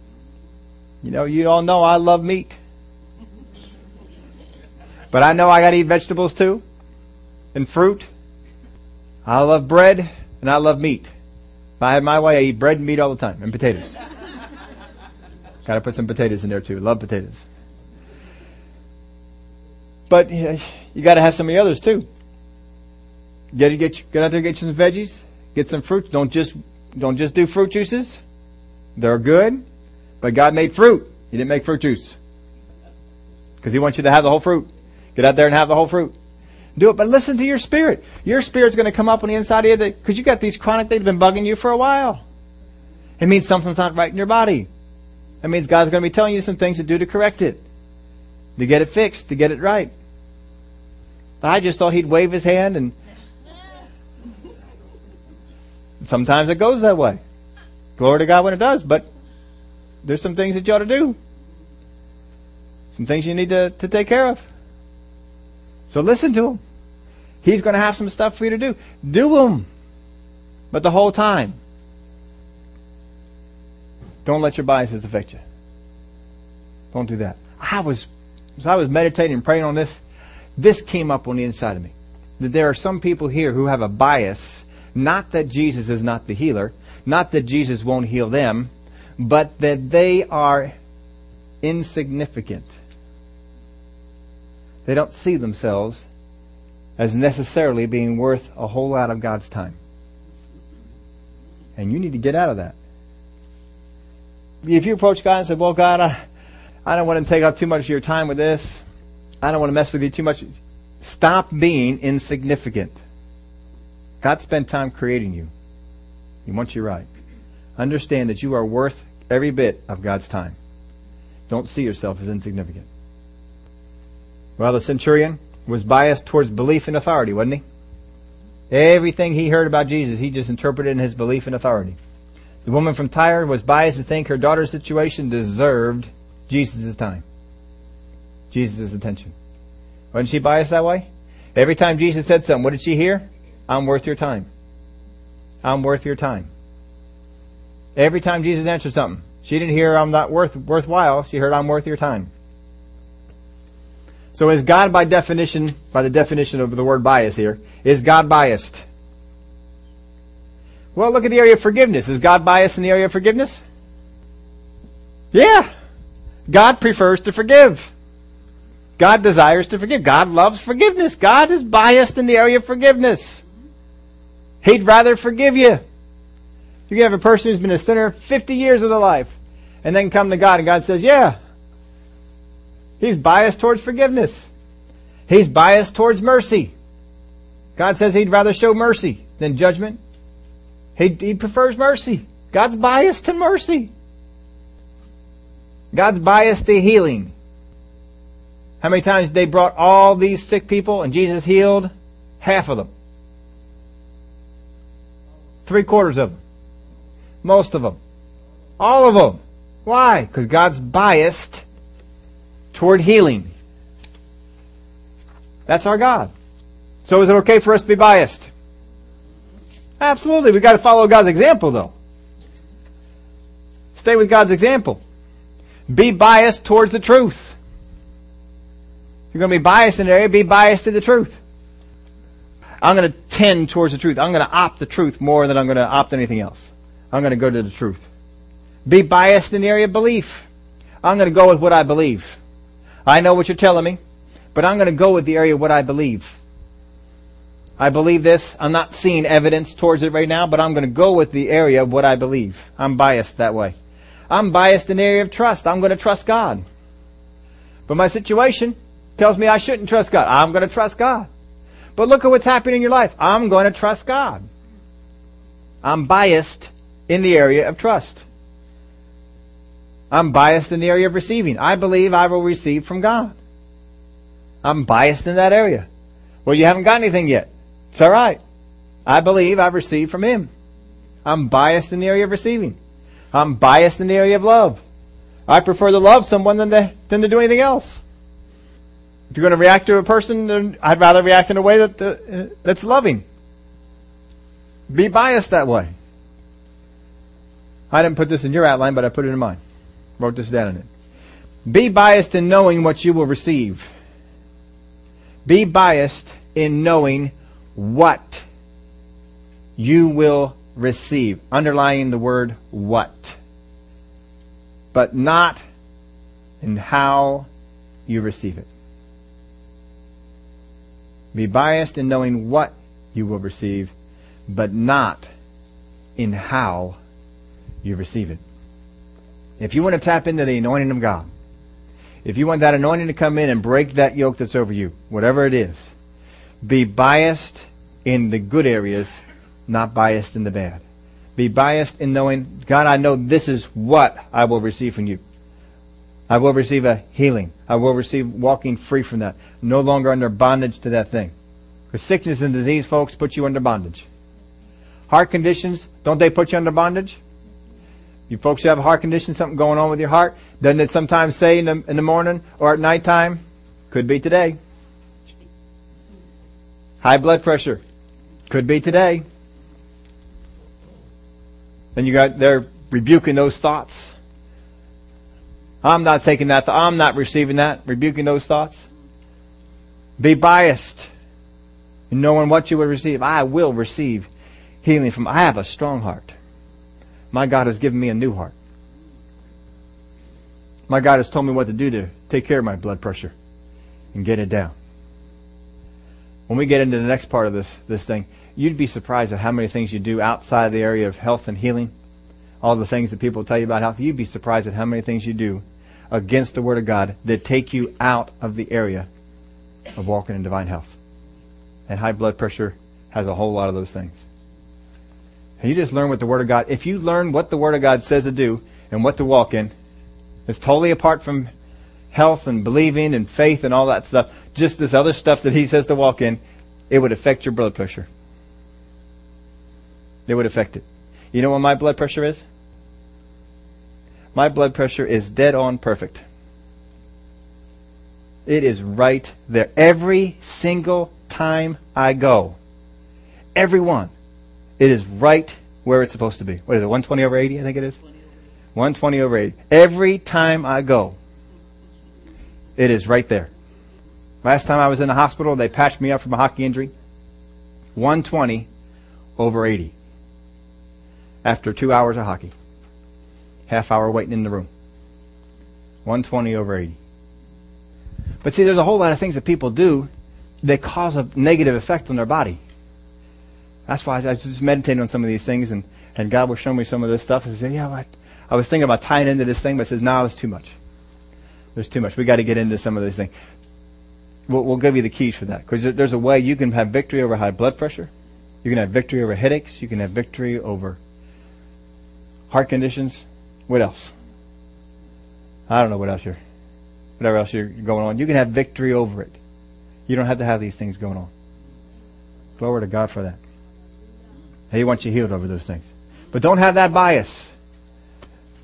You know, you all know I love meat. But I know I gotta eat vegetables too. And fruit. I love bread and I love meat. If I had my way, I eat bread and meat all the time and potatoes. gotta put some potatoes in there too. Love potatoes. But you gotta have some of the others too. Get, get, get out there, get you some veggies, get some fruit. Don't just, don't just do fruit juices. They're good, but God made fruit. He didn't make fruit juice. Because He wants you to have the whole fruit. Get out there and have the whole fruit. Do it, but listen to your spirit. Your spirit's going to come up on the inside of you because you got these chronic things been bugging you for a while. It means something's not right in your body. That means God's going to be telling you some things to do to correct it, to get it fixed, to get it right. But I just thought He'd wave His hand and sometimes it goes that way. Glory to God when it does, but there's some things that you ought to do. Some things you need to, to take care of. So listen to him. He's going to have some stuff for you to do. Do them. But the whole time, don't let your biases affect you. Don't do that. I was, as I was meditating and praying on this, this came up on the inside of me. That there are some people here who have a bias, not that Jesus is not the healer, not that Jesus won't heal them, but that they are insignificant. They don't see themselves as necessarily being worth a whole lot of God's time. And you need to get out of that. If you approach God and say, well, God, I, I don't want to take up too much of your time with this. I don't want to mess with you too much. Stop being insignificant. God spent time creating you. He wants you right. Understand that you are worth every bit of God's time. Don't see yourself as insignificant. Well, the centurion was biased towards belief in authority, wasn't he? Everything he heard about Jesus, he just interpreted in his belief in authority. The woman from Tyre was biased to think her daughter's situation deserved Jesus' time, Jesus' attention. Wasn't she biased that way? Every time Jesus said something, what did she hear? I'm worth your time. I'm worth your time. Every time Jesus answered something, she didn't hear I'm not worth worthwhile. She heard I'm worth your time. So is God by definition, by the definition of the word bias here, is God biased? Well, look at the area of forgiveness. Is God biased in the area of forgiveness? Yeah. God prefers to forgive. God desires to forgive. God loves forgiveness. God is biased in the area of forgiveness. He'd rather forgive you. You can have a person who's been a sinner 50 years of their life and then come to God and God says, yeah, He's biased towards forgiveness. He's biased towards mercy. God says he'd rather show mercy than judgment. He, he prefers mercy. God's biased to mercy. God's biased to healing. How many times they brought all these sick people and Jesus healed? Half of them. Three quarters of them. Most of them. All of them. Why? Because God's biased toward healing. That's our God. So is it okay for us to be biased? Absolutely. We've got to follow God's example though. Stay with God's example. Be biased towards the truth. If you're going to be biased in an area, be biased to the truth. I'm going to tend towards the truth. I'm going to opt the truth more than I'm going to opt anything else. I'm going to go to the truth. Be biased in the area of belief. I'm going to go with what I believe. I know what you're telling me, but I'm going to go with the area of what I believe. I believe this. I'm not seeing evidence towards it right now, but I'm going to go with the area of what I believe. I'm biased that way. I'm biased in the area of trust. I'm going to trust God. But my situation tells me I shouldn't trust God. I'm going to trust God. But look at what's happening in your life. I'm going to trust God. I'm biased in the area of trust. I'm biased in the area of receiving. I believe I will receive from God. I'm biased in that area. Well, you haven't got anything yet. It's alright. I believe I've received from Him. I'm biased in the area of receiving. I'm biased in the area of love. I prefer to love someone than to, than to do anything else. If you're going to react to a person, I'd rather react in a way that, uh, that's loving. Be biased that way. I didn't put this in your outline, but I put it in mine. Wrote this down in it. Be biased in knowing what you will receive. Be biased in knowing what you will receive. Underlying the word what. But not in how you receive it. Be biased in knowing what you will receive, but not in how you receive it. If you want to tap into the anointing of God, if you want that anointing to come in and break that yoke that's over you, whatever it is, be biased in the good areas, not biased in the bad. Be biased in knowing, God, I know this is what I will receive from you. I will receive a healing. I will receive walking free from that. No longer under bondage to that thing. Because sickness and disease, folks, put you under bondage. Heart conditions, don't they put you under bondage? You folks who have a heart condition, something going on with your heart, doesn't it sometimes say in the, in the morning or at nighttime? Could be today. High blood pressure. Could be today. Then you got, they're rebuking those thoughts. I'm not taking that. I'm not receiving that. Rebuking those thoughts. Be biased in knowing what you will receive. I will receive healing from. I have a strong heart. My God has given me a new heart. My God has told me what to do to take care of my blood pressure and get it down. When we get into the next part of this this thing, you'd be surprised at how many things you do outside the area of health and healing. All the things that people tell you about health, you'd be surprised at how many things you do against the Word of God that take you out of the area of walking in divine health. And high blood pressure has a whole lot of those things. And you just learn what the Word of God, if you learn what the Word of God says to do and what to walk in, it's totally apart from health and believing and faith and all that stuff. Just this other stuff that He says to walk in, it would affect your blood pressure. It would affect it. You know what my blood pressure is? my blood pressure is dead on perfect. It is right there. Every single time I go, every one, it is right where it's supposed to be. What is it, 120 over 80, I think it is? 120 over 80. Every time I go, it is right there. Last time I was in the hospital, they patched me up from a hockey injury. 120 over 80. After two hours of hockey half hour waiting in the room. 120 over 80. But see, there's a whole lot of things that people do that cause a negative effect on their body. That's why I was just meditating on some of these things, and, and God was showing me some of this stuff. And I said, yeah, I, I was thinking about tying into this thing, but says, no, it's too much. There's too much. We got to get into some of these things. We'll, we'll give you the keys for that because there's a way you can have victory over high blood pressure. You can have victory over headaches. You can have victory over heart conditions. What else? I don't know what else you're, whatever else you're going on. You can have victory over it. You don't have to have these things going on. Glory to God for that. He wants you healed over those things. But don't have that bias.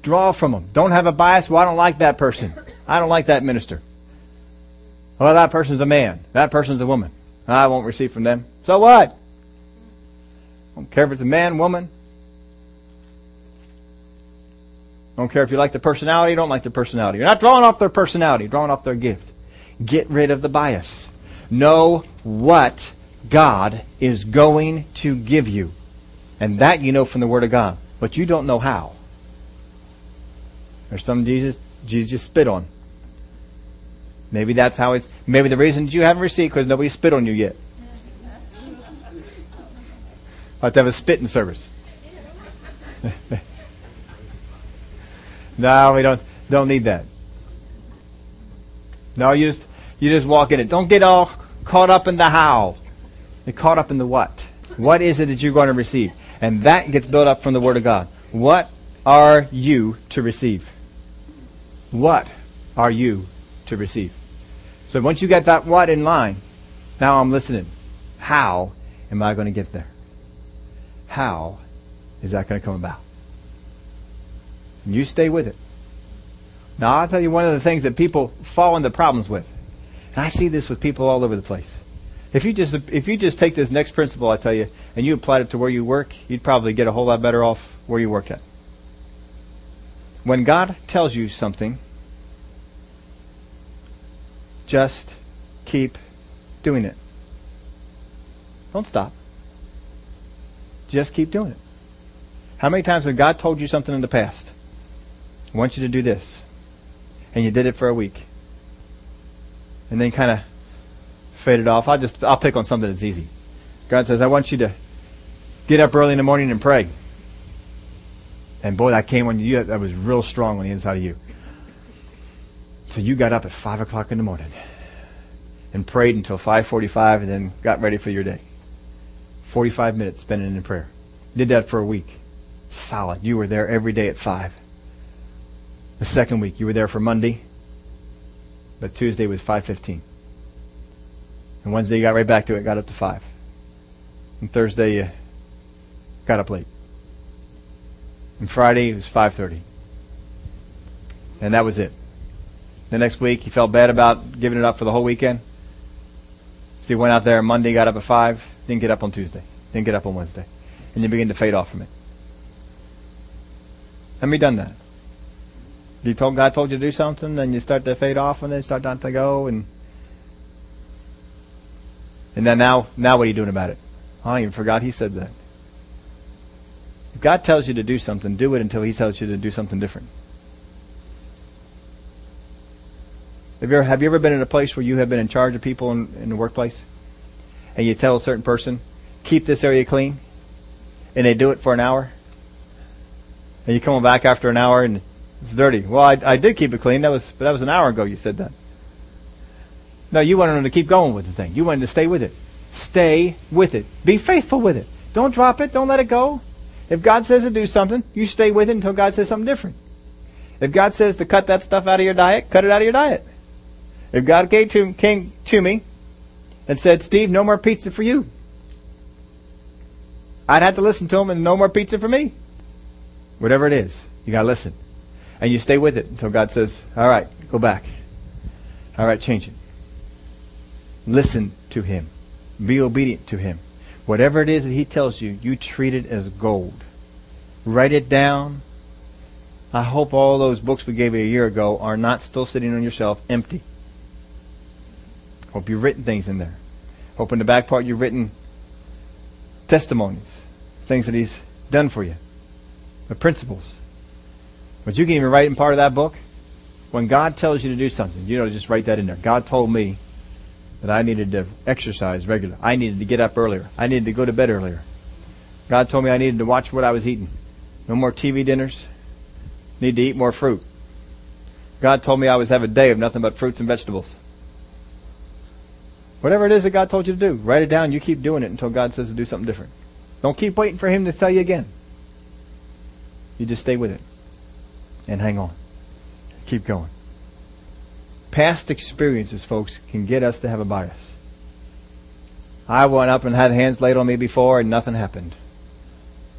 Draw from them. Don't have a bias. Well, I don't like that person. I don't like that minister. Well, that person's a man. That person's a woman. I won't receive from them. So what? I don't care if it's a man, woman, I don't care if you like the personality, don't like the personality. You're not drawing off their personality, drawing off their gift. Get rid of the bias. Know what God is going to give you. And that you know from the Word of God. But you don't know how. There's some Jesus, Jesus spit on. Maybe that's how it's, maybe the reason you haven't received because nobody spit on you yet. I have to have a spitting service. No, we don't don't need that. No, you just you just walk in it. Don't get all caught up in the how. Get caught up in the what. What is it that you're going to receive? And that gets built up from the Word of God. What are you to receive? What are you to receive? So once you get that what in line, now I'm listening. How am I going to get there? How is that going to come about? And you stay with it. Now, I'll tell you one of the things that people fall into problems with. And I see this with people all over the place. If you just if you just take this next principle I tell you and you applied it to where you work, you'd probably get a whole lot better off where you work at. When God tells you something, just keep doing it. Don't stop. Just keep doing it. How many times has God told you something in the past? I want you to do this. And you did it for a week. And then kind of faded off. I'll just, I'll pick on something that's easy. God says, I want you to get up early in the morning and pray. And boy, that came on you. That was real strong on the inside of you. So you got up at five o'clock in the morning and prayed until 5:45, and then got ready for your day. 45 minutes spending in prayer. Did that for a week. Solid. You were there every day at five. The second week, you were there for Monday, but Tuesday was 5:15. And Wednesday, you got right back to it. Got up to five. And Thursday, you got up late. And Friday, it was 5:30. And that was it. The next week, he felt bad about giving it up for the whole weekend. So he went out there Monday, got up at 5, didn't get up on Tuesday, didn't get up on Wednesday. And you begin to fade off from it. Have you done that? You told God told you to do something, and you start to fade off, and then start not to go, and and then now, now what are you doing about it? I even forgot He said that. If God tells you to do something, do it until He tells you to do something different. Have you ever, have you ever been in a place where you have been in charge of people in, in the workplace? And you tell a certain person, keep this area clean, and they do it for an hour? And you come back after an hour and it's dirty. Well, I, I did keep it clean. That was, but that was an hour ago you said that. No, you wanted them to keep going with the thing. You wanted to stay with it. Stay with it. Be faithful with it. Don't drop it. Don't let it go. If God says to do something, you stay with it until God says something different. If God says to cut that stuff out of your diet, cut it out of your diet. If God came to, came to me and said, Steve, no more pizza for you, I'd have to listen to him and no more pizza for me. Whatever it is, you gotta listen. And you stay with it until God says, alright, go back. Alright, change it. Listen to Him. Be obedient to Him. Whatever it is that He tells you, you treat it as gold. Write it down. I hope all those books we gave you a year ago are not still sitting on your shelf empty. Hope you've written things in there. Hope in the back part you've written testimonies, things that He's done for you, the principles. But you can even write in part of that book. When God tells you to do something, you know, just write that in there. God told me that I needed to exercise regular. I needed to get up earlier. I needed to go to bed earlier. God told me I needed to watch what I was eating. No more TV dinners. Need to eat more fruit. God told me I was have a day of nothing but fruits and vegetables. Whatever it is that God told you to do, write it down. You keep doing it until God says to do something different. Don't keep waiting for Him to tell you again. You just stay with it and hang on. Keep going. Past experiences, folks, can get us to have a bias. I went up and had hands laid on me before and nothing happened.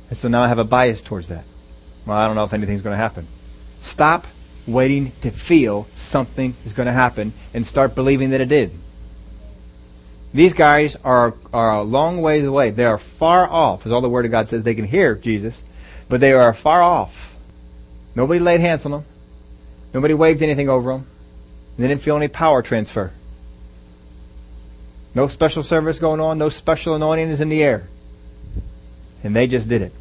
And so now I have a bias towards that. Well, I don't know if anything's going to happen. Stop waiting to feel something is going to happen and start believing that it did. These guys are, are a long ways away. They are far off, as all the Word of God says. They can hear Jesus, but they are far off. Nobody laid hands on them. Nobody waved anything over them. They didn't feel any power transfer. No special service going on. No special anointing is in the air. And they just did it.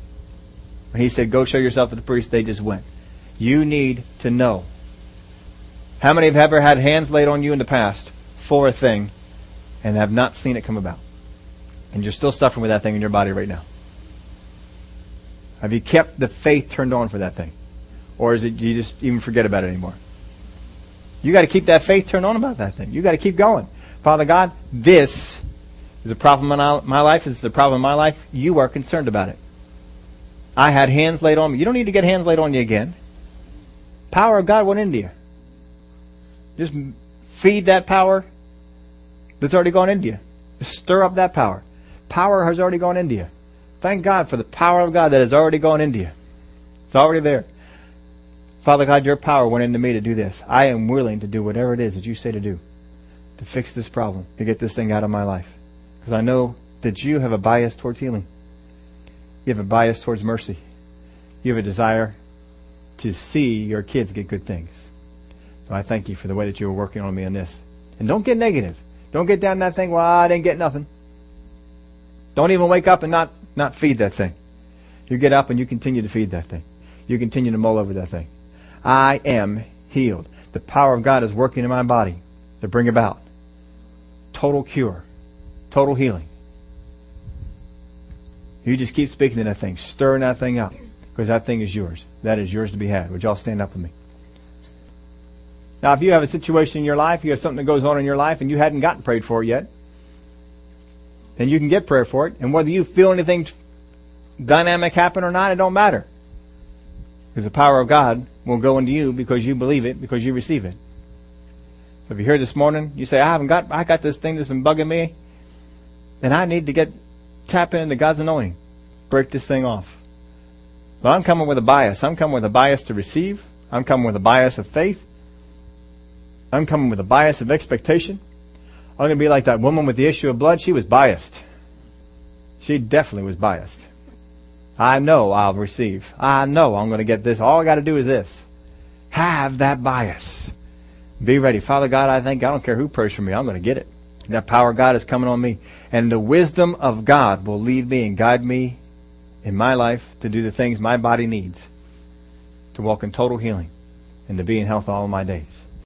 He said, go show yourself to the priest, they just went. You need to know. How many have ever had hands laid on you in the past for a thing and have not seen it come about. And you're still suffering with that thing in your body right now. Have you kept the faith turned on for that thing? Or is it you just even forget about it anymore? You got to keep that faith turned on about that thing. You got to keep going. Father God, this is a problem in my life. This is a problem in my life. You are concerned about it. I had hands laid on me. You don't need to get hands laid on you again. Power of God went into you. Just feed that power that's already gone into you. Stir up that power. Power has already gone into you. Thank God for the power of God that has already gone into you. It's already there. Father God, your power went into me to do this. I am willing to do whatever it is that you say to do to fix this problem, to get this thing out of my life. Because I know that you have a bias towards healing. You have a bias towards mercy. You have a desire to see your kids get good things. So I thank you for the way that you were working on me on this. And don't get negative. Don't get down that thing, well, I didn't get nothing. Don't even wake up and not, not feed that thing. You get up and you continue to feed that thing. You continue to mull over that thing. I am healed. The power of God is working in my body to bring about total cure, total healing. You just keep speaking to that thing, stirring that thing up, because that thing is yours. That is yours to be had. Would y'all stand up with me? Now, if you have a situation in your life, you have something that goes on in your life, and you hadn't gotten prayed for yet, then you can get prayer for it. And whether you feel anything dynamic happen or not, it don't matter. Because the power of God will go into you because you believe it, because you receive it. So if you're here this morning, you say, I haven't got, I got this thing that's been bugging me, and I need to get, tap into God's anointing. Break this thing off. But I'm coming with a bias. I'm coming with a bias to receive. I'm coming with a bias of faith. I'm coming with a bias of expectation. I'm going to be like that woman with the issue of blood. She was biased. She definitely was biased. I know I'll receive. I know I'm going to get this. All I got to do is this. Have that bias. Be ready. Father God, I think I don't care who prays for me. I'm going to get it. That power of God is coming on me. And the wisdom of God will lead me and guide me in my life to do the things my body needs to walk in total healing and to be in health all my days.